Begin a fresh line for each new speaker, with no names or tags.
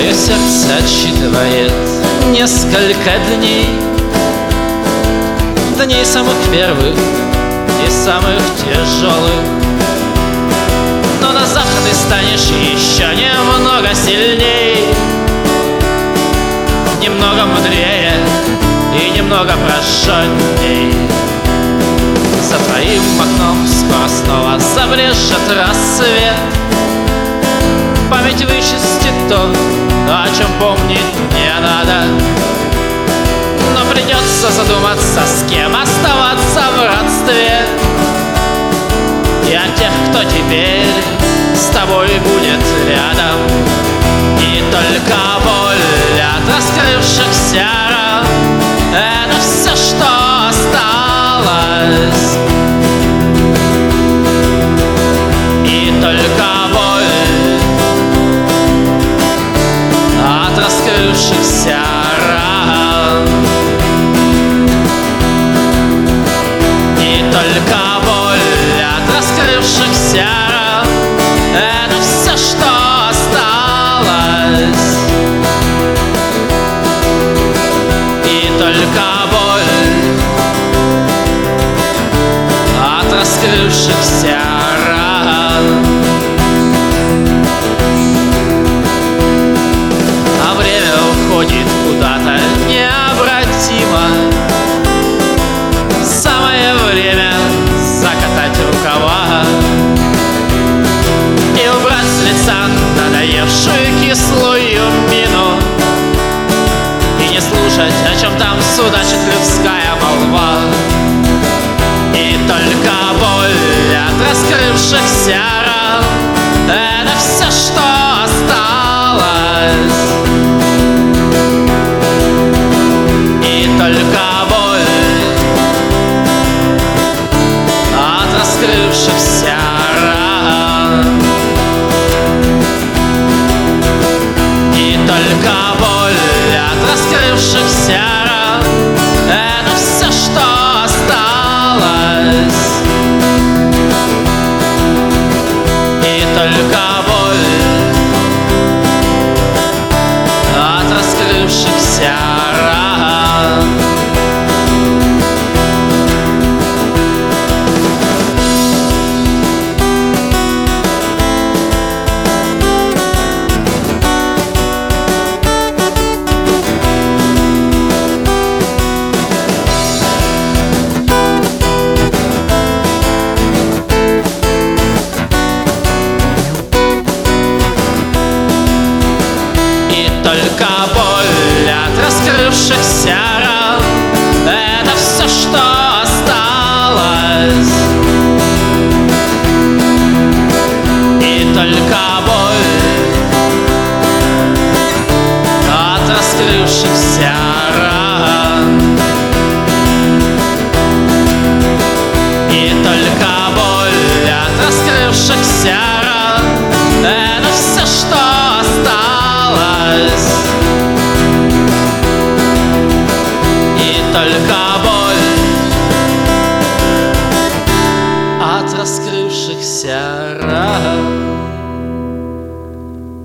Твое сердце отсчитывает несколько дней. Дней самых первых и самых тяжелых. Но на завтра ты станешь еще немного сильней. Немного мудрее и немного прощенней За твоим окном скоро снова забрежет рассвет. Память вычистит то, о чем помнить не надо. Но придется задуматься, с кем оставаться в родстве. И о тех, кто теперь с тобой будет рядом. И только раскрывшихся Слушать, о чем там судачит людская молва раскрывшихся ран. И только боль от раскрывшихся ран Это все, что осталось. И только